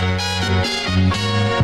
Hey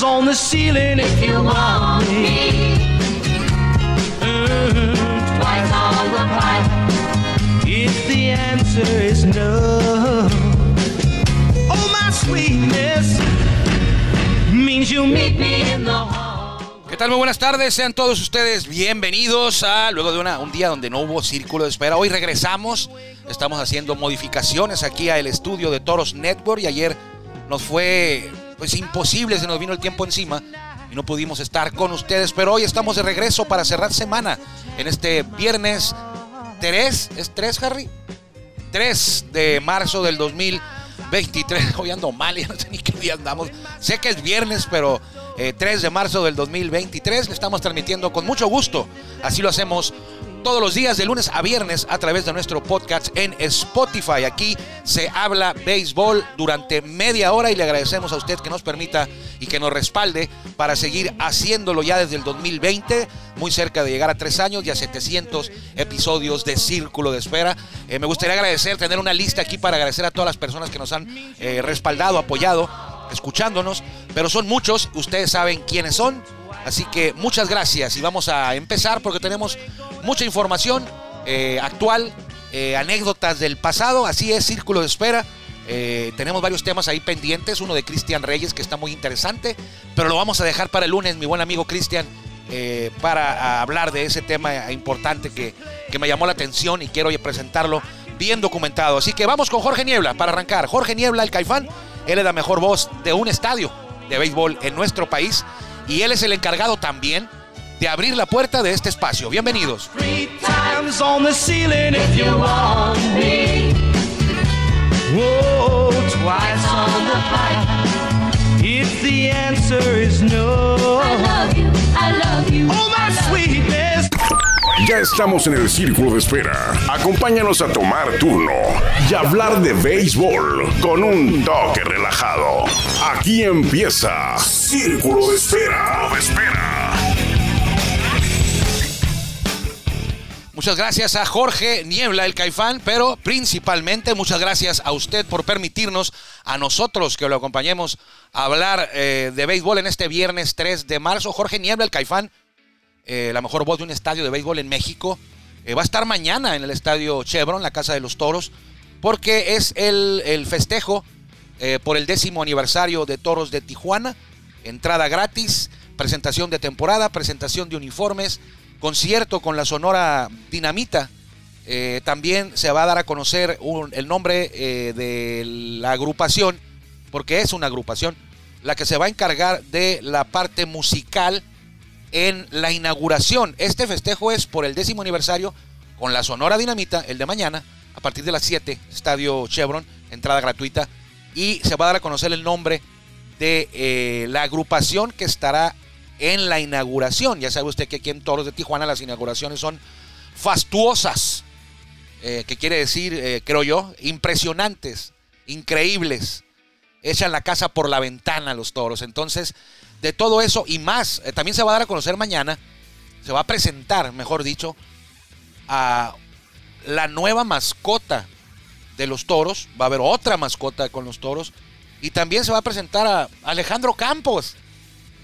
times on the ceiling if you want me. Mm, twice on the pipe if the answer is no. Oh, my sweetness means you'll meet me in the hall. ¿Qué tal? Muy buenas tardes, sean todos ustedes bienvenidos a luego de una, un día donde no hubo círculo de espera. Hoy regresamos, estamos haciendo modificaciones aquí al estudio de Toros Network y ayer nos fue pues imposible, se nos vino el tiempo encima y no pudimos estar con ustedes, pero hoy estamos de regreso para cerrar semana en este viernes 3, ¿es 3 Harry? 3 de marzo del 2023. Hoy ando mal, ya no sé ni qué día andamos. Sé que es viernes, pero eh, 3 de marzo del 2023 le estamos transmitiendo con mucho gusto. Así lo hacemos todos los días de lunes a viernes a través de nuestro podcast en Spotify. Aquí se habla béisbol durante media hora y le agradecemos a usted que nos permita y que nos respalde para seguir haciéndolo ya desde el 2020, muy cerca de llegar a tres años y a 700 episodios de Círculo de Espera. Eh, me gustaría agradecer, tener una lista aquí para agradecer a todas las personas que nos han eh, respaldado, apoyado, escuchándonos, pero son muchos, ustedes saben quiénes son. Así que muchas gracias y vamos a empezar porque tenemos mucha información eh, actual, eh, anécdotas del pasado, así es, Círculo de Espera. Eh, tenemos varios temas ahí pendientes, uno de Cristian Reyes que está muy interesante, pero lo vamos a dejar para el lunes, mi buen amigo Cristian, para hablar de ese tema importante que, que me llamó la atención y quiero presentarlo bien documentado. Así que vamos con Jorge Niebla para arrancar. Jorge Niebla, el Caifán, él es la mejor voz de un estadio de béisbol en nuestro país y él es el encargado también de abrir la puerta de este espacio. Bienvenidos. Three times on the ceiling if you want me. Whoa, twice on the pipe. If the answer is no. love you, I love you. Oh, my sweetness. Ya estamos en el círculo de espera. Acompáñanos a tomar turno y hablar de béisbol con un toque relajado. Aquí empieza Círculo de Espera. Espera. Muchas gracias a Jorge Niebla, el Caifán, pero principalmente muchas gracias a usted por permitirnos, a nosotros que lo acompañemos a hablar eh, de béisbol en este viernes 3 de marzo. Jorge Niebla, el Caifán, eh, la mejor voz de un estadio de béisbol en México, eh, va a estar mañana en el estadio Chevron, la Casa de los Toros, porque es el, el festejo eh, por el décimo aniversario de Toros de Tijuana. Entrada gratis, presentación de temporada, presentación de uniformes, concierto con la Sonora Dinamita. También se va a dar a conocer el nombre de la agrupación, porque es una agrupación, la que se va a encargar de la parte musical en la inauguración. Este festejo es por el décimo aniversario con la Sonora Dinamita, el de mañana, a partir de las 7, Estadio Chevron, entrada gratuita, y se va a dar a conocer el nombre de eh, la agrupación que estará en la inauguración. Ya sabe usted que aquí en Toros de Tijuana las inauguraciones son fastuosas, eh, que quiere decir, eh, creo yo, impresionantes, increíbles. Echan la casa por la ventana los toros. Entonces, de todo eso y más, eh, también se va a dar a conocer mañana, se va a presentar, mejor dicho, a la nueva mascota de los toros. Va a haber otra mascota con los toros. Y también se va a presentar a Alejandro Campos.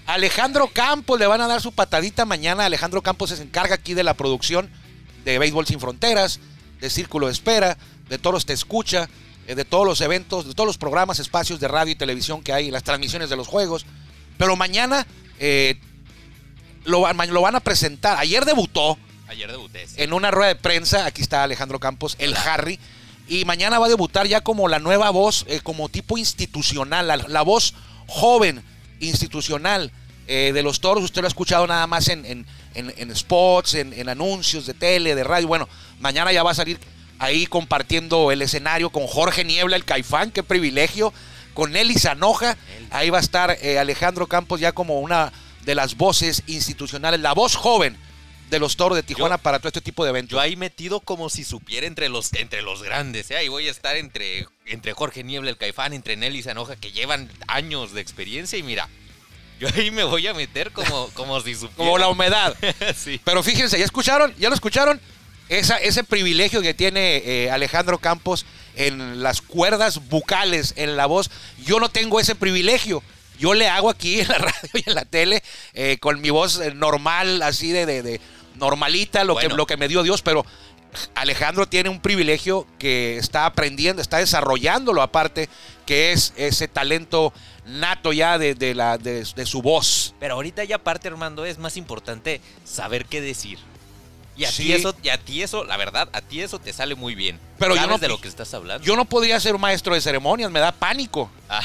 Alejandro Campos le van a dar su patadita mañana. Alejandro Campos se encarga aquí de la producción de Béisbol Sin Fronteras, de Círculo de Espera, de Toros Te Escucha, eh, de todos los eventos, de todos los programas, espacios de radio y televisión que hay, las transmisiones de los juegos. Pero mañana eh, lo, van- lo van a presentar. Ayer debutó Ayer debuté. sí. en una rueda de prensa. Aquí está Alejandro Campos, el Harry. Y mañana va a debutar ya como la nueva voz, eh, como tipo institucional, la, la voz joven institucional eh, de los toros. Usted lo ha escuchado nada más en, en- en- en spots, en anuncios de tele, de radio. Bueno, mañana ya va a salir ahí compartiendo el escenario con Jorge Niebla, el Caifán, qué privilegio, con Nelly Zanoja, ahí va a estar eh, Alejandro Campos ya como una de las voces institucionales, la voz joven de los toros de Tijuana Yo- para todo este tipo de eventos. Yo ahí metido como si supiera entre los, entre los grandes, ¿eh? Ahí voy a estar entre, entre Jorge Niebla, el Caifán, entre Nelly Zanoja, que llevan años de experiencia y mira, yo ahí me voy a meter como, como si supiera. como la humedad. sí. Pero fíjense, ¿ya escucharon? ¿Ya lo escucharon? Esa, ese privilegio que tiene eh, Alejandro Campos en las cuerdas bucales, en la voz. Yo no tengo ese privilegio. Yo le hago aquí en la radio y en la tele eh, con mi voz eh, normal, así de, de- de normalita, lo, que, lo que me dio Dios, pero Alejandro tiene un privilegio que está aprendiendo, está desarrollándolo aparte, que es ese talento nato ya de, de la, de- de su voz. Pero ahorita ya aparte, Armando, es más importante saber qué decir. Y a, Sí. ti eso, y a ti eso, la verdad, a ti eso te sale muy bien. Pero yo no- de lo que estás hablando. Yo no podría ser un maestro de ceremonias, me da pánico. Ah,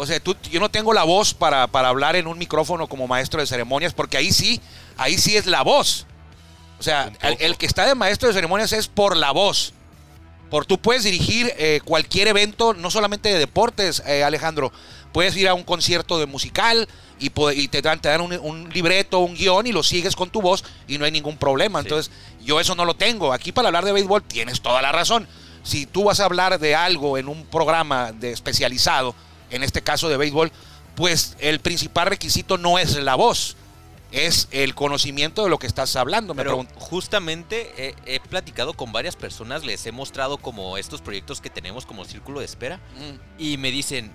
O sea, tú, yo no tengo la voz para, para hablar en un micrófono como maestro de ceremonias, porque ahí sí, ahí sí es la voz. O sea, el que está de maestro de ceremonias es por la voz. Por tú puedes dirigir eh, cualquier evento, no solamente de deportes, eh, Alejandro. Puedes ir a un concierto de musical y, te dan, te dan un, un libreto, un guion y lo sigues con tu voz y no hay ningún problema. Sí. Entonces, yo eso no lo tengo. Aquí para hablar de béisbol tienes toda la razón. Si tú vas a hablar de algo en un programa de especializado, en este caso de béisbol, pues el principal requisito no es la voz, es el conocimiento de lo que estás hablando. Me pero justamente he, he platicado con varias personas, les he mostrado como estos proyectos que tenemos como Círculo de Espera. Mm. Y me dicen,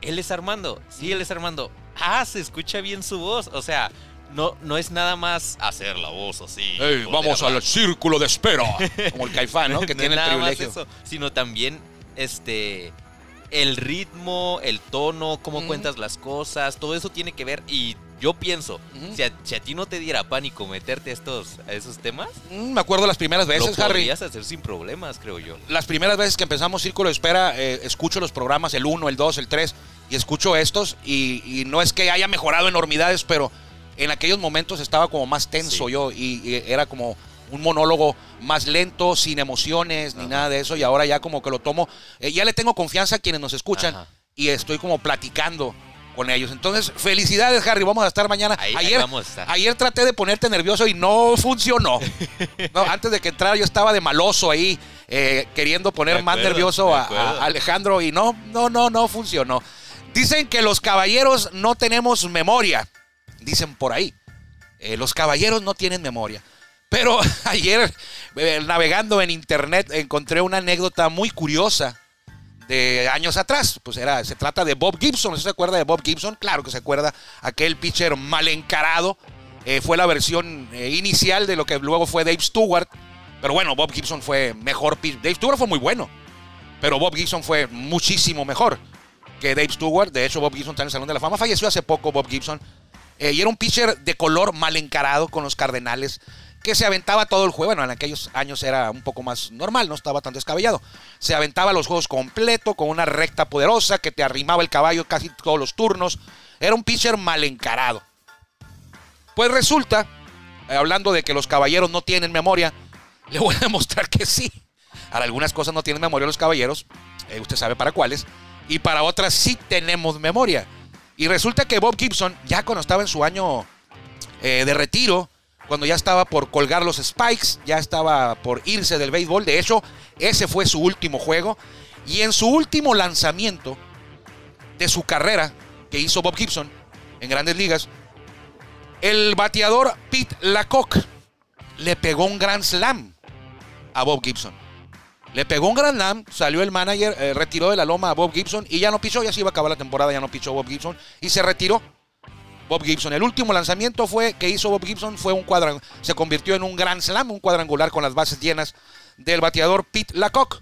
él es Armando. Sí, él es Armando. Ah, se escucha bien su voz. O sea, no, no es nada más hacer la voz así. Ey, poder vamos al círculo de espera. Como el caifán, ¿no? Que No tiene el nada más privilegio. eso, sino también este el ritmo, el tono, cómo Mm. cuentas las cosas, todo eso tiene que ver y yo pienso, si, a, si a ti no te diera pánico meterte a estos a esos temas, Mm, me acuerdo las primeras lo veces, Harry. podrías hacer sin problemas, creo yo. Las primeras veces que empezamos Círculo de Espera, eh, escucho los programas, el 1, el 2, el 3, y escucho estos, y, y no es que haya mejorado enormidades, pero en aquellos momentos estaba como más tenso Sí. yo, y, y era como un monólogo más lento, sin emociones, ni nada de eso, y ahora ya como que lo tomo, eh, ya le tengo confianza a quienes nos escuchan, Ajá. y estoy como platicando con ellos. Entonces, felicidades, Harry, vamos a estar mañana. Ahí- ahí ayer, vamos a estar. ayer traté de ponerte nervioso y no funcionó. No, antes de que entrara yo estaba de maloso ahí, eh, queriendo poner más nervioso a Alejandro y no, no, no, no funcionó. Dicen que los caballeros no tenemos memoria, dicen por ahí. Eh, los caballeros no tienen memoria. Pero ayer, eh, navegando en internet, encontré una anécdota muy curiosa de años atrás. Pues era, se trata de Bob Gibson. ¿No se acuerda de Bob Gibson? Claro que se acuerda. Aquel pitcher mal encarado. Eh, fue la versión eh, inicial de lo que luego fue Dave Stewart. Pero bueno, Bob Gibson fue mejor pitcher. Dave Stewart fue muy bueno. Pero Bob Gibson fue muchísimo mejor que Dave Stewart. De hecho, Bob Gibson está en el Salón de la Fama. Falleció hace poco Bob Gibson. Eh, y era un pitcher de color mal encarado con los Cardenales, que se aventaba todo el juego. Bueno, en aquellos años era un poco más normal, no estaba tan descabellado. Se aventaba los juegos completo, con una recta poderosa, que te arrimaba el caballo casi todos los turnos. Era un pitcher mal encarado. Pues resulta, eh, hablando de que los caballeros no tienen memoria, le voy a demostrar que sí. Algunas cosas no tienen memoria los caballeros, eh, usted sabe para cuáles, y para otras sí tenemos memoria. Y resulta que Bob Gibson, ya cuando estaba en su año eh, de retiro, cuando ya estaba por colgar los spikes, ya estaba por irse del béisbol, de hecho, ese fue su último juego, y en su último lanzamiento de su carrera que hizo Bob Gibson en grandes ligas, el bateador Pete Lacock le pegó un grand slam a Bob Gibson. Le pegó un grand slam, salió el manager, eh, retiró de la loma a Bob Gibson y ya no pichó, ya se iba a acabar la temporada, ya no pichó Bob Gibson y se retiró. Bob Gibson. El último lanzamiento fue que hizo Bob Gibson fue un cuadrangular, se convirtió en un grand slam, un cuadrangular con las bases llenas del bateador Pete Lacock.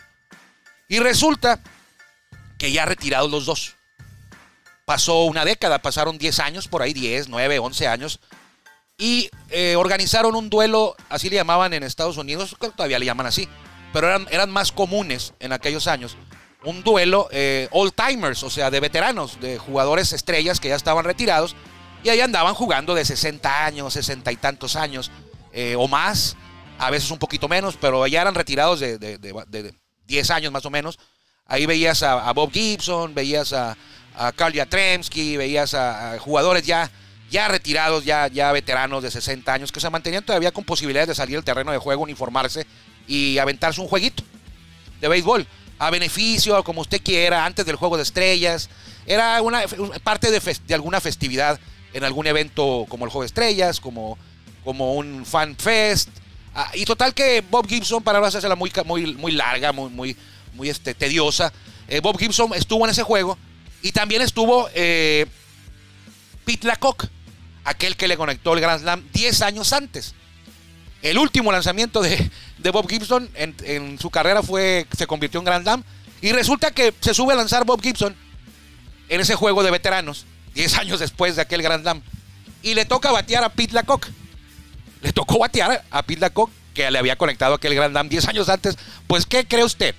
Y resulta que ya retirados los dos. Pasó una década, pasaron 10 años, por ahí 10, 9, 11 años. Y eh, organizaron un duelo, así le llamaban en Estados Unidos, que todavía le llaman así, pero eran, más comunes en aquellos años. Un duelo eh, old timers, o sea, de veteranos, de jugadores estrellas que ya estaban retirados y ahí andaban jugando de 60 años, 60 y tantos años eh, o más. a veces un poquito menos, pero ya eran retirados de, de- de- de 10 años más o menos. Ahí veías a, Bob Gibson, veías a, a Karl Yatremski, veías a, jugadores ya, ya retirados, ya, ya veteranos de 60 años, que se mantenían todavía con posibilidades de salir al terreno de juego, uniformarse y aventarse un jueguito de béisbol. A beneficio, como usted quiera, antes del juego de estrellas. Era una parte de, de alguna festividad en algún evento como el juego estrellas, como, como un fan fest. Ah, y total que Bob Gibson, para no hacerla muy, muy, muy larga, muy, muy, muy este, tediosa, eh, Bob Gibson estuvo en ese juego y también estuvo eh, Pete Lacock, aquel que le conectó el Grand Slam 10 años antes. El último lanzamiento de, de Bob Gibson en, en su carrera fue se convirtió en Grand Slam. Y resulta que se sube a lanzar Bob Gibson en ese juego de veteranos, 10 años después de aquel Grand Slam. Y le toca batear a Pete Lacock. Le tocó batear a Pete Lacock, que le había conectado aquel Grand Slam 10 años antes. Pues, ¿qué cree usted?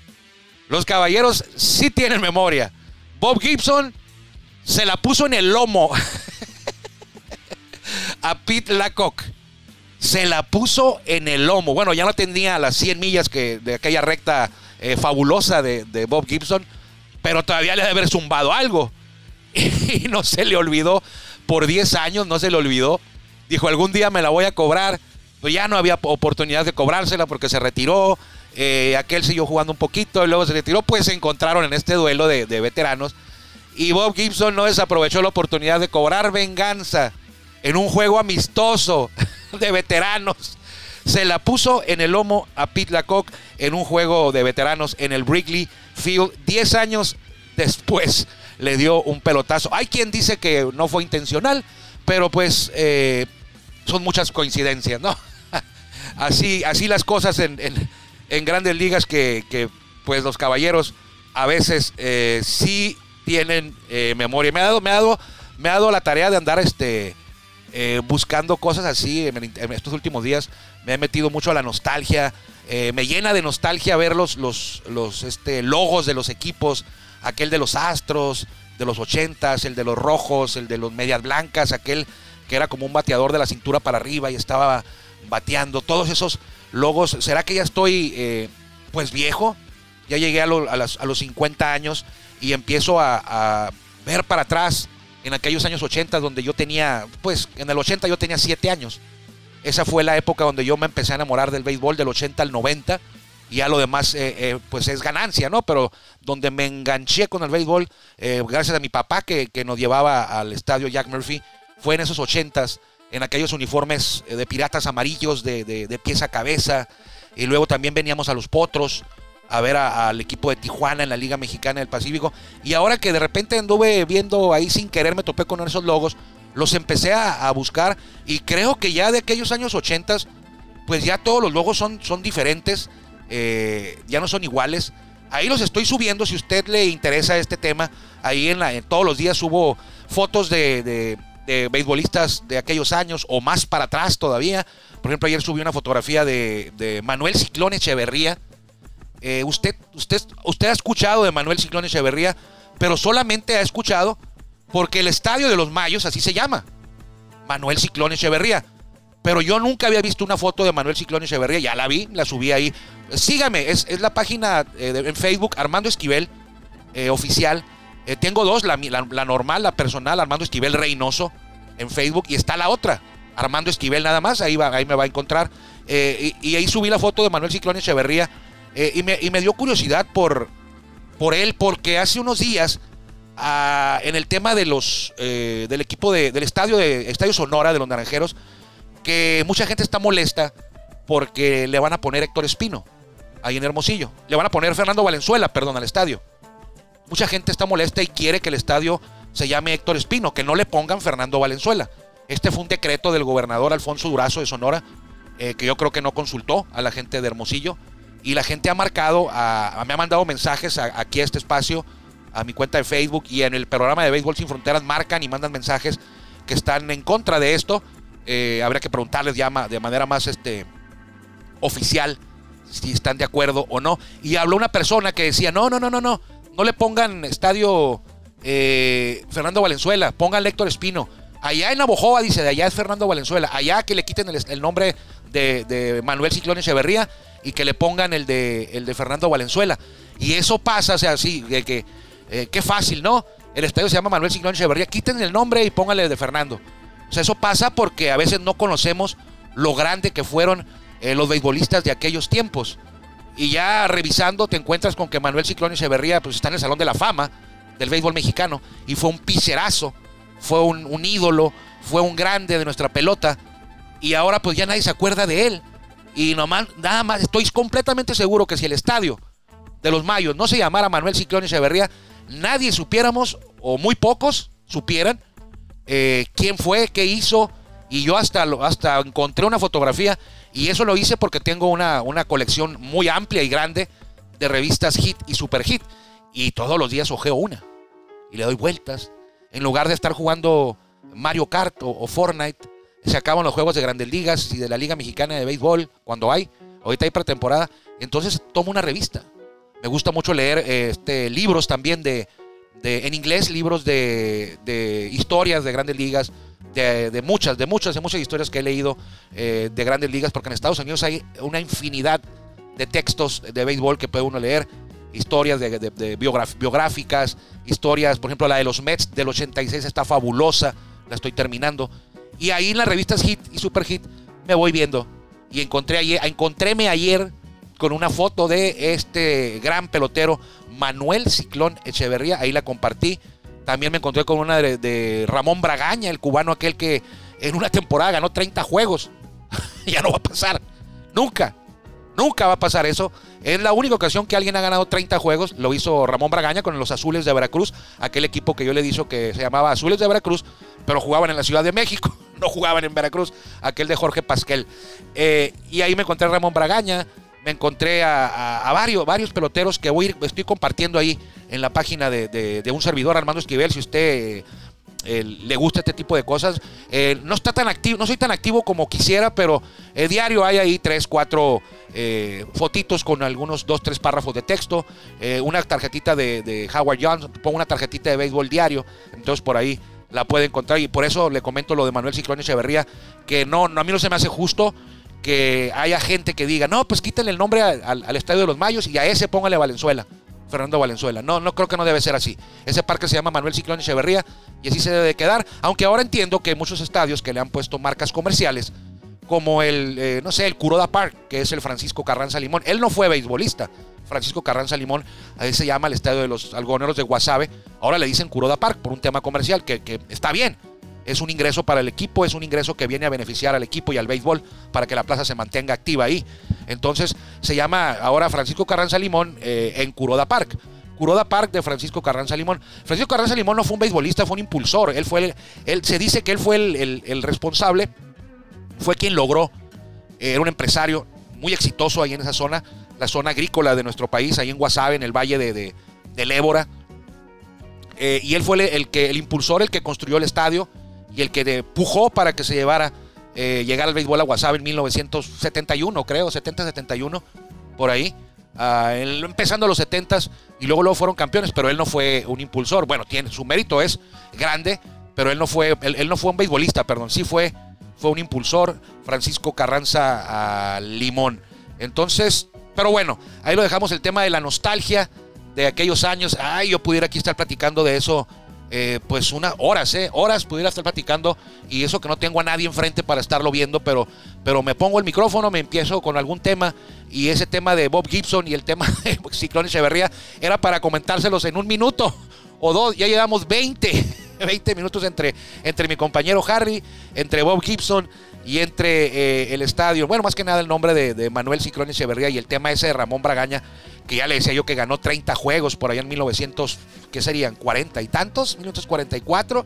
Los caballeros sí tienen memoria. Bob Gibson se la puso en el lomo a Pete Lacock se la puso en el lomo. Bueno, ya no tenía las 100 millas que, de aquella recta eh, fabulosa de, de Bob Gibson, pero todavía le debe haber zumbado algo. Y no se le olvidó, por 10 años no se le olvidó. Dijo, algún día me la voy a cobrar. Pues ya no había oportunidad de cobrársela porque se retiró. Eh, aquel siguió jugando un poquito y luego se retiró. Pues se encontraron en este duelo de, de veteranos. Y Bob Gibson no desaprovechó la oportunidad de cobrar venganza en un juego amistoso de veteranos. Se la puso en el lomo a Pete Lacock en un juego de veteranos en el Wrigley Field. Diez años después le dio un pelotazo. Hay quien dice que no fue intencional, pero pues eh, son muchas coincidencias, ¿no? así, así las cosas en, en- grandes ligas que, que, pues los caballeros a veces eh, sí tienen eh, memoria. Me ha dado, me ha dado, me ha dado la tarea de andar este eh, buscando cosas así en estos últimos días. Me he metido mucho a la nostalgia. Eh, me llena de nostalgia ver los, los, los este, logos de los equipos. Aquel de los Astros, de los ochentas, el de los rojos, el de los medias blancas, aquel que era como un bateador de la cintura para arriba y estaba bateando. Todos esos logos. ¿Será que ya estoy eh, pues viejo? Ya llegué a, a a los 50 años y empiezo a, a ver para atrás en aquellos años 80 donde yo tenía, pues en el 80 yo tenía 7 años. Esa fue la época donde yo me empecé a enamorar del béisbol del 80 al 90 y ya lo demás eh, eh, pues es ganancia, ¿no? Pero donde me enganché con el béisbol, eh, gracias a mi papá que, que nos llevaba al estadio Jack Murphy, fue en esos 80s, en aquellos uniformes eh, de piratas amarillos de, de, pies a cabeza, y luego también veníamos a los potros a ver al equipo de Tijuana en la Liga Mexicana del Pacífico. Y ahora que de repente anduve viendo ahí sin querer, me topé con esos logos, los empecé a, a buscar y creo que ya de aquellos años 80, pues ya todos los logos son, son diferentes, eh, ya no son iguales. Ahí los estoy subiendo, si usted le interesa este tema, ahí en, la, en todos los días subo fotos de, de, de beisbolistas de aquellos años o más para atrás todavía. Por ejemplo, ayer subí una fotografía de, de Manuel Ciclón Echeverría, eh, usted, usted, usted ha escuchado de Manuel Ciclón Echeverría, pero solamente ha escuchado porque el Estadio de los Mayos así se llama. Manuel Ciclón Echeverría. Pero yo nunca había visto una foto de Manuel Ciclón Echeverría. Ya la vi, la subí ahí. Sígame, es, es la página eh, en Facebook, Armando Esquivel, eh, oficial. Eh, tengo dos, la, la- normal, la personal, Armando Esquivel Reynoso, en Facebook, y está la otra, Armando Esquivel nada más, ahí, va, ahí me va a encontrar. Y, ahí subí la foto de Manuel Ciclón Echeverría, y, me, y me dio curiosidad por, por él, porque hace unos días, ah, en el tema de los del equipo de- del estadio de Estadio Sonora de los Naranjeros, mucha gente está molesta porque le van a poner Héctor Espino ahí en Hermosillo. Le van a poner Fernando Valenzuela, perdón, al estadio. Mucha gente está molesta y quiere que el estadio se llame Héctor Espino, que no le pongan Fernando Valenzuela. Este fue un decreto del gobernador Alfonso Durazo de Sonora, eh, que yo creo que no consultó a la gente de Hermosillo. Y la gente ha marcado, a- me ha mandado mensajes aquí a este espacio, a mi cuenta de Facebook y en el programa de Béisbol Sin Fronteras marcan y mandan mensajes que están en contra de esto. Eh, habría que preguntarles ya de manera más este, oficial si están de acuerdo o no. Y habló una persona que decía, no, no, no, no, no, no le pongan estadio eh, Fernando Valenzuela, pongan Héctor Espino. Allá en Navojoa, dice, de allá es Fernando Valenzuela. Allá que le quiten el, nombre de, de Manuel Ciclón Echeverría y que le pongan el de, el de Fernando Valenzuela. Y eso pasa, o sea, sí, de que eh, qué fácil, ¿no? El estadio se llama Manuel Ciclón Echeverría, quiten el nombre y pónganle el de Fernando. O sea, eso pasa porque a veces no conocemos lo grande que fueron eh, los beisbolistas de aquellos tiempos. Y ya revisando te encuentras con que Manuel Ciclón Echeverría pues, está en el Salón de la Fama del béisbol mexicano y fue un piserazo, fue un, ídolo, fue un grande de nuestra pelota y ahora pues ya nadie se acuerda de él. Y nomás, nada más, estoy completamente seguro que si el estadio de los Mayos no se llamara Manuel Ciclón Echeverría, nadie supiéramos, o muy pocos supieran, eh, quién fue, qué hizo. Y yo hasta, hasta encontré una fotografía y eso lo hice porque tengo una, una colección muy amplia y grande de revistas Hit y Super Hit. Y todos los días ojeo una y le doy vueltas. En lugar de estar jugando Mario Kart o, o Fortnite, se acaban los juegos de grandes ligas y de la Liga Mexicana de Béisbol cuando hay. Ahorita hay pretemporada. Entonces tomo una revista. Me gusta mucho leer eh, este, libros también de, de- en inglés, libros de, de historias de grandes ligas, de, de muchas, de muchas, de muchas historias que he leído eh, de grandes ligas, porque en Estados Unidos hay una infinidad de textos de béisbol que puede uno leer, historias de, biográficas, historias, por ejemplo, la de los Mets del 86 está fabulosa, la estoy terminando. Y ahí en las revistas Hit y Super Hit me voy viendo. Y encontré ayer, encontréme ayer con una foto de este gran pelotero Manuel Ciclón Echeverría, ahí la compartí. También me encontré con una de, Ramón Bragaña, el cubano aquel que en una temporada ganó 30 juegos. ya no va a pasar. Nunca. Nunca va a pasar eso. Es la única ocasión que alguien ha ganado 30 juegos. Lo hizo Ramón Bragaña con los Azules de Veracruz. Aquel equipo que yo le dije que se llamaba Azules de Veracruz, pero jugaban en la Ciudad de México. No jugaban en Veracruz. Aquel de Jorge Pasquel. Eh, y ahí me encontré a Ramón Bragaña. Me encontré a, varios, varios peloteros que voy, estoy compartiendo ahí en la página de, un servidor, Armando Esquivel. Si usted eh, le gusta este tipo de cosas. Eh, no está tan activo, no soy tan activo como quisiera, pero eh, diario hay ahí tres, cuatro eh, fotitos con algunos dos, tres párrafos de texto, una tarjetita de, Howard Johnson, pongo una tarjetita de béisbol diario, entonces por ahí la puede encontrar y por eso le comento lo de Manuel Ciclón Echeverría, que no, a mí no se me hace justo que haya gente que diga, no, pues quítenle el nombre al, al- Estadio de los Mayos y a ese póngale Valenzuela. Fernando Valenzuela. No, no creo que no debe ser así. Ese parque se llama Manuel Ciclón Echeverría y así se debe de quedar. Aunque ahora entiendo que hay muchos estadios que le han puesto marcas comerciales, como el, eh, no sé, el Curoda Park, que es el Francisco Carranza Limón. Él no fue beisbolista. Francisco Carranza Limón, ahí se llama el estadio de los algodoneros de Guasave. Ahora le dicen Curoda Park por un tema comercial, que, que está bien. Es un ingreso para el equipo, es un ingreso que viene a beneficiar al equipo y al béisbol para que la plaza se mantenga activa ahí. Entonces se llama ahora Francisco Carranza Limón eh, en Curoda Park. Curoda Park de Francisco Carranza Limón. Francisco Carranza Limón no fue un beisbolista, fue un impulsor. Él fue el- él, se dice que él fue el, el- responsable, fue quien logró, eh, era un empresario muy exitoso ahí en esa zona, la zona agrícola de nuestro país, ahí en Guasave, en el valle de, de- del Ébora. Eh, y él fue el que, el impulsor, el que construyó el estadio y el que empujó para que se llevara, eh, llegara al béisbol a Guasave en 1971, creo, 70-71, por ahí. Ah, él- empezando los 70s y luego, luego fueron campeones, pero él no fue un impulsor. Bueno, tiene, su mérito es grande, pero él no fue, él, no fue un beisbolista, perdón, sí fue, fue un impulsor, Francisco Carranza ah, Limón. Entonces, pero bueno, ahí lo dejamos el tema de la nostalgia de aquellos años. Ay, yo pudiera aquí estar platicando de eso, eh, pues unas horas, ¿eh? Horas pudiera estar platicando y eso que no tengo a nadie enfrente para estarlo viendo, pero, pero me pongo el micrófono, me empiezo con algún tema y ese tema de Bob Gibson y el tema de Ciclón Echeverría era para comentárselos en un minuto o dos. Ya llevamos 20, 20 minutos entre, entre mi compañero Harry, entre Bob Gibson y entre eh, el estadio. Bueno, más que nada el nombre de, Manuel Ciclón Echeverría y el tema ese de Ramón Bragaña, que ya le decía yo que ganó 30 juegos por allá en 1900, ¿qué serían? ¿40 y tantos? ¿1944?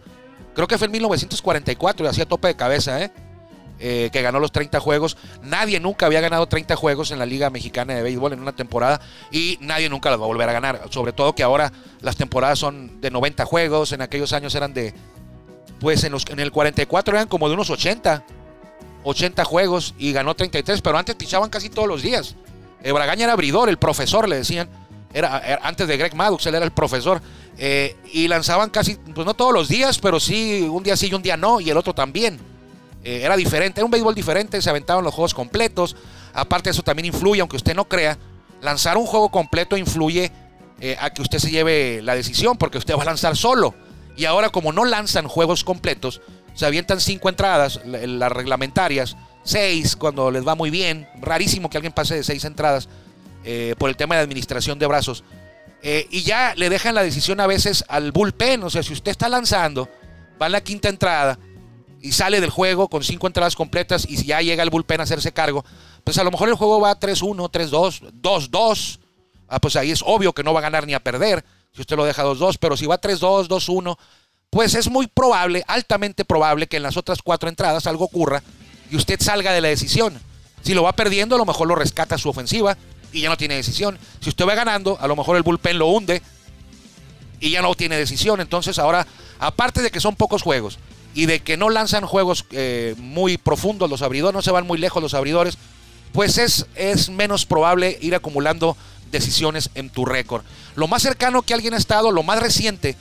Creo que fue en 1944 y hacía tope de cabeza, ¿eh? Eh, que ganó los 30 juegos. Nadie nunca había ganado 30 juegos en la Liga Mexicana de Béisbol en una temporada y nadie nunca los va a volver a ganar. Sobre todo que ahora las temporadas son de 90 juegos, en aquellos años eran de, pues en, los, en el 44 eran como de unos 80, 80 juegos y ganó 33, pero antes pichaban casi todos los días. Eh, Bragaña era abridor, el profesor le decían. Era, antes de Greg Maddux, él era el profesor. Eh, y lanzaban casi, pues no todos los días, pero sí, un día sí y un día no, y el otro también. Eh, era diferente, era un béisbol diferente, se aventaban los juegos completos. Aparte eso también influye, aunque usted no crea, lanzar un juego completo influye eh, a que usted se lleve la decisión, porque usted va a lanzar solo. Y ahora como no lanzan juegos completos, se avientan cinco entradas, la- las reglamentarias, seis cuando les va muy bien. Rarísimo que alguien pase de seis entradas eh, por el tema de administración de brazos. Y ya le dejan la decisión a veces al bullpen. O sea, si usted está lanzando, va en la quinta entrada y sale del juego con cinco entradas completas y si ya llega el bullpen a hacerse cargo, pues a lo mejor el juego va 3-1, 3-2, 2-2. Ah, pues ahí es obvio que no va a ganar ni a perder si usted lo deja 2-2, pero si va 3-2, 2-1, pues es muy probable, altamente probable que en las otras cuatro entradas algo ocurra y usted salga de la decisión. Si lo va perdiendo, a lo mejor lo rescata su ofensiva y ya no tiene decisión. Si usted va ganando, a lo mejor el bullpen lo hunde y ya no tiene decisión. Entonces ahora, aparte de que son pocos juegos y de que no lanzan juegos eh, muy profundos los abridores, no se van muy lejos los abridores, pues es, es menos probable ir acumulando decisiones en tu récord. Lo más cercano que alguien ha estado, lo más reciente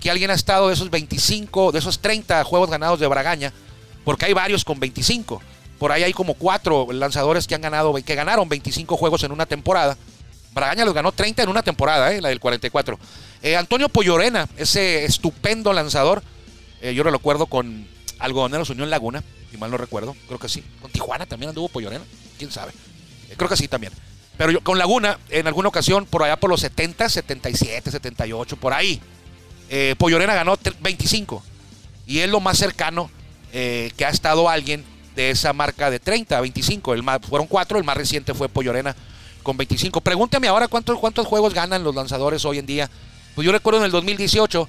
que alguien ha estado de esos 25, de esos 30 juegos ganados de Bragaña, porque hay varios con 25. Por ahí hay como cuatro lanzadores que han ganado, que ganaron 25 juegos en una temporada. Bragaña los ganó 30 en una temporada, ¿eh? la del 44. Eh, Antonio Pollorena, ese estupendo lanzador, eh, yo lo recuerdo con Algodoneros Unión Laguna, si mal no recuerdo, creo que sí. Con Tijuana también anduvo Pollorena, quién sabe. Eh, creo que sí también. Pero yo, con Laguna, en alguna ocasión, por allá por los 70, 77, 78, por ahí, eh, Pollorena ganó tre- 25. Y es lo más cercano que ha estado alguien de esa marca de 30, 25. El más, fueron cuatro, el más reciente fue Pollorena con 25. Pregúntame ahora cuántos, cuántos juegos ganan los lanzadores hoy en día. Pues yo recuerdo en el 2018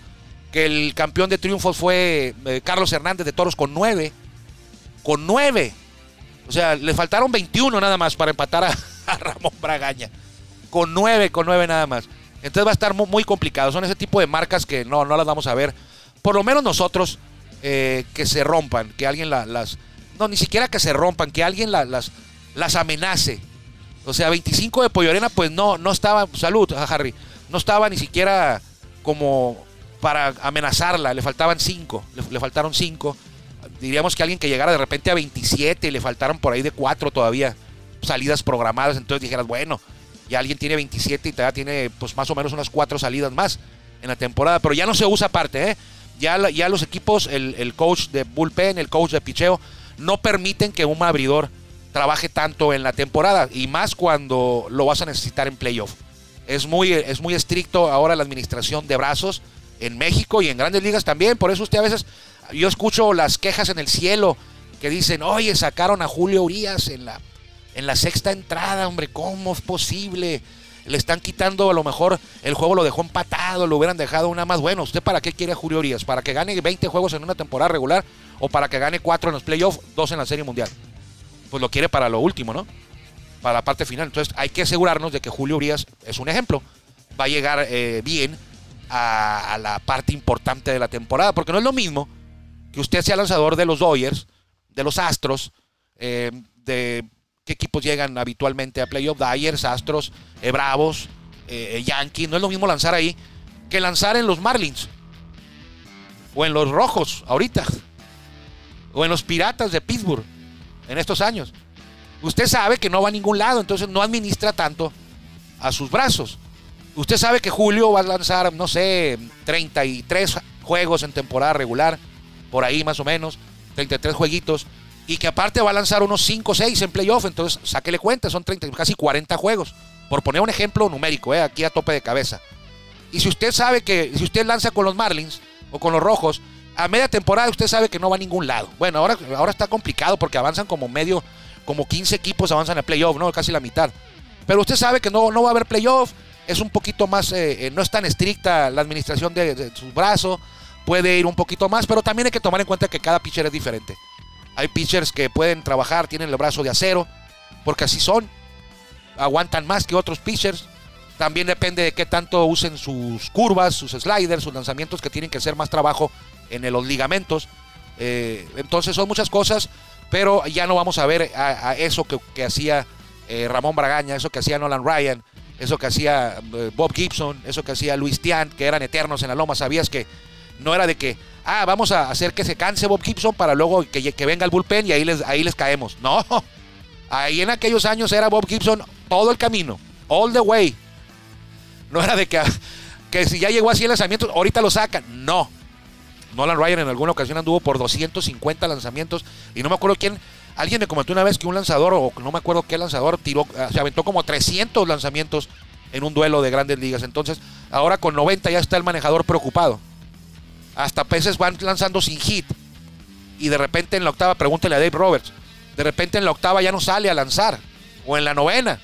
que el campeón de triunfos fue eh, Carlos Hernández de Toros con 9. Con 9. O sea, le faltaron 21 nada más para empatar a, Ramón Bragaña. Con 9, con 9 nada más. Entonces va a estar mu- muy, complicado. Son ese tipo de marcas que no, no las vamos a ver. Por lo menos nosotros, eh, que se rompan, que alguien la- las... No, ni siquiera que se rompan, que alguien la- las, las amenace. O sea, 25 de Pollorena, pues no, no estaba, salud, Harry, no estaba ni siquiera como para amenazarla, le faltaban 5, le, faltaron 5. Diríamos que alguien que llegara de repente a 27 y le faltaron por ahí de 4 todavía salidas programadas, entonces dijeras, bueno, ya alguien tiene 27 y todavía tiene pues más o menos unas 4 salidas más en la temporada, pero ya no se usa aparte, ¿eh? Ya, ya los equipos, el, el coach de bullpen, el coach de picheo, no permiten que un abridor trabaje tanto en la temporada y más cuando lo vas a necesitar en playoff. Es muy, es muy estricto ahora la administración de brazos en México y en grandes ligas también. Por eso usted a veces, yo escucho las quejas en el cielo que dicen, oye, sacaron a Julio Urias en la, en la sexta entrada, hombre, ¿cómo es posible? Le están quitando a lo mejor el juego lo dejó empatado, lo hubieran dejado una más. Bueno, ¿usted para qué quiere a Julio Urias? ¿Para que gane 20 juegos en una temporada regular o para que gane 4 en los playoffs, 2 en la Serie Mundial? Pues lo quiere para lo último, ¿no? Para la parte final. Entonces hay que asegurarnos de que Julio Urias es un ejemplo. Va a llegar eh, bien a, la parte importante de la temporada, porque no es lo mismo que usted sea lanzador de los Dodgers, de los Astros, eh, de qué equipos llegan habitualmente a playoff, Dyers, Astros, eh, Bravos, eh, Yankees, no es lo mismo lanzar ahí que lanzar en los Marlins o en los Rojos ahorita o en los Piratas de Pittsburgh en estos años. Usted sabe que no va a ningún lado, entonces no administra tanto a sus brazos. Usted sabe que Julio va a lanzar, no sé, 33 juegos en temporada regular, por ahí más o menos, 33 jueguitos, y que aparte va a lanzar unos 5 o 6 en playoff, entonces sáquele cuenta, son 30, casi 40 juegos. Por poner un ejemplo numérico, eh, aquí a tope de cabeza. Y si usted sabe que, si usted lanza con los Marlins o con los Rojos, a media temporada usted sabe que no va a ningún lado. Bueno, ahora, ahora está complicado porque avanzan como medio, como 15 equipos avanzan a playoff, ¿no? Casi la mitad. Pero usted sabe que no, no va a haber playoff, es un poquito más, eh, eh, no es tan estricta la administración de, sus brazos, puede ir un poquito más, pero también hay que tomar en cuenta que cada pitcher es diferente. Hay pitchers que pueden trabajar, tienen el brazo de acero, porque así son, aguantan más que otros pitchers. También depende de qué tanto usen sus curvas, sus sliders, sus lanzamientos que tienen que hacer más trabajo en los ligamentos. Eh, entonces son muchas cosas, pero ya no vamos a ver a, eso que, hacía Ramón Bragaña, eso que hacía Nolan Ryan, eso que hacía eh, Bob Gibson, eso que hacía Luis Tiant, que eran eternos en la loma. Sabías que, No era de que, ah, vamos a hacer que se canse Bob Gibson para luego que, que venga el bullpen y ahí les, ahí les caemos. No, ahí en aquellos años era Bob Gibson todo el camino, all the way. No era de que, que si ya llegó a 100 lanzamientos, ahorita lo sacan. No. Nolan Ryan en alguna ocasión anduvo por 250 lanzamientos y no me acuerdo quién. Alguien me comentó una vez que un lanzador, o no me acuerdo qué lanzador, tiró, ah, se aventó como 300 lanzamientos en un duelo de grandes ligas. Entonces, ahora con 90 ya está el manejador preocupado. Hasta peces van lanzando sin hit. Y de repente en la octava, pregúntele a Dave Roberts, de repente en la octava ya no sale a lanzar. O en la novena.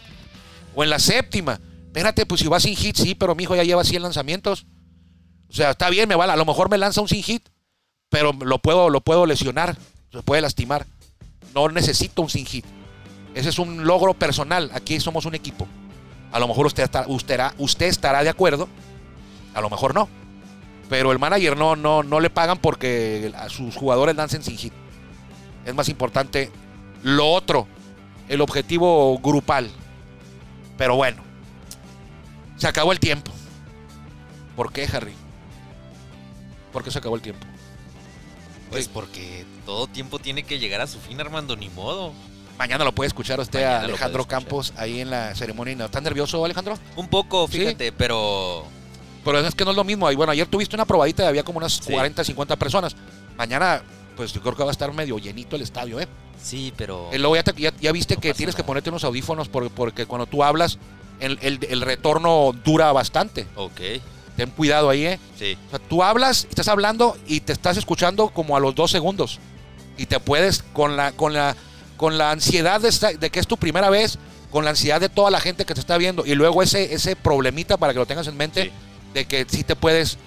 O en la séptima. Espérate, pues si va sin hit, sí, pero mi hijo ya lleva 100 lanzamientos. O sea, está bien, me vale. A lo mejor me lanza un sin hit, pero lo puedo, lo puedo lesionar, se puede lastimar. No necesito un sin hit. Ese es un logro personal. Aquí somos un equipo. A lo mejor usted, está- usted, estará de acuerdo, a lo mejor no. Pero el manager no, no, no le pagan porque a sus jugadores lancen sin hit. Es más importante lo otro, el objetivo grupal. Pero bueno, se acabó el tiempo. ¿Por qué, Harry? ¿Por qué se acabó el tiempo? Pues porque todo tiempo tiene que llegar a su fin, Armando, ni modo. Mañana lo puede escuchar usted Mañana a Alejandro escuchar. Campos ahí en la ceremonia. ¿No ¿Estás nervioso, Alejandro? Un poco, Sí. fíjate, pero Pero es que no es lo mismo. Y bueno, ayer tuviste una probadita y había como unas Sí. 40, 50 personas. Mañana, pues yo creo que va a estar medio llenito el estadio, ¿eh? sí, pero Y luego ya, te- ya- ya viste No que tienes que ponerte unos audífonos por- porque cuando tú hablas, el, el- el retorno dura bastante. ok, Ten cuidado ahí, ¿eh? sí, O sea, tú hablas, estás hablando y te estás escuchando como a los dos segundos. Y te puedes, con la, con la, con la ansiedad de, esta- de que es tu primera vez, con la ansiedad de toda la gente que te está viendo, y luego ese, ese problemita para que lo tengas en mente, Sí. de que si te puedes,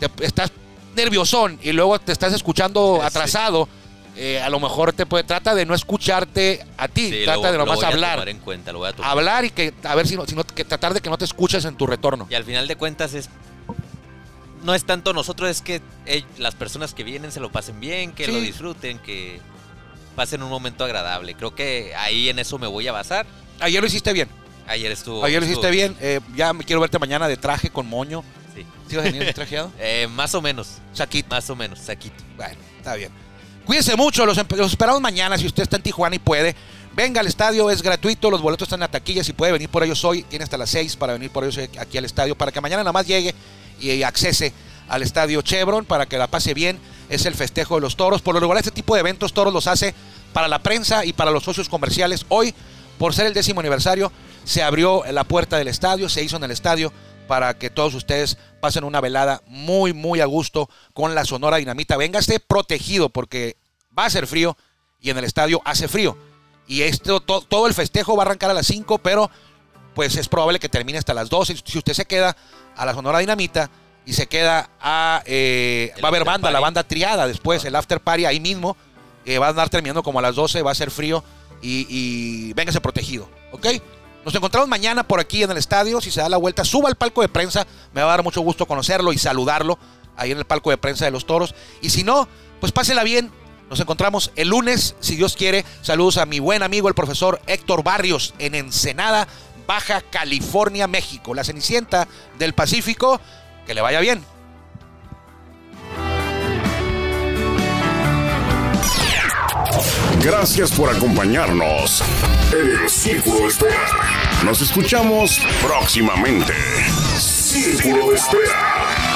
te- estás nerviosón y luego te estás escuchando Sí. atrasado, eh, a lo mejor te puede, trata de no escucharte a ti, sí, trata lo- de lo nomás a hablar. tomar en cuenta, lo voy a tomar. Hablar y que, a ver si no, si no- que tratar de que no te escuches en tu retorno. Y al final de cuentas es no es tanto nosotros, es que eh, las personas que vienen se lo pasen bien, que Sí. lo disfruten, que pasen un momento agradable. Creo que ahí en eso me voy a basar. Ayer lo hiciste bien. Ayer estuvo. Ayer lo estuvo- hiciste bien. Eh, ya me quiero verte mañana de traje con moño. Sí. ¿Sí vas a venir trajeado? Eh, más o menos, Saquito. más o menos, saquito. Bueno, está bien. Cuídense mucho, los esperamos mañana si usted está en Tijuana y puede. Venga al estadio, es gratuito, los boletos están en la taquilla, si puede venir por ellos hoy, tiene hasta las 6 para venir por ellos aquí al estadio, para que mañana nada más llegue y accese al estadio Chevron, para que la pase bien. Es el festejo de los toros. Por lo regular, este tipo de eventos toros los hace para la prensa y para los socios comerciales. Hoy, por ser el décimo aniversario, se abrió la puerta del estadio, se hizo en el estadio para que todos ustedes pasen una velada muy, muy a gusto con la Sonora Dinamita. Véngase protegido porque va a ser frío y en el estadio hace frío. Y esto, to- todo el festejo va a arrancar a las 5, pero pues es probable que termine hasta las 12. Si usted se queda a la Sonora Dinamita y se queda a... eh, va a haber banda, la banda triada después, el after party ahí mismo. eh, va a andar terminando como a las 12, va a ser frío y, y véngase protegido, ¿ok? Nos encontramos mañana por aquí en el estadio. Si se da la vuelta, suba al palco de prensa. Me va a dar mucho gusto conocerlo y saludarlo ahí en el palco de prensa de los toros. Y si no, pues pásela bien. Nos encontramos el lunes, si Dios quiere. Saludos a mi buen amigo, el profesor Héctor Barrios, en Ensenada, Baja California, México. La Cenicienta del Pacífico. Que le vaya bien. Gracias por acompañarnos en el Círculo de Espera. Nos escuchamos próximamente. Círculo de Espera.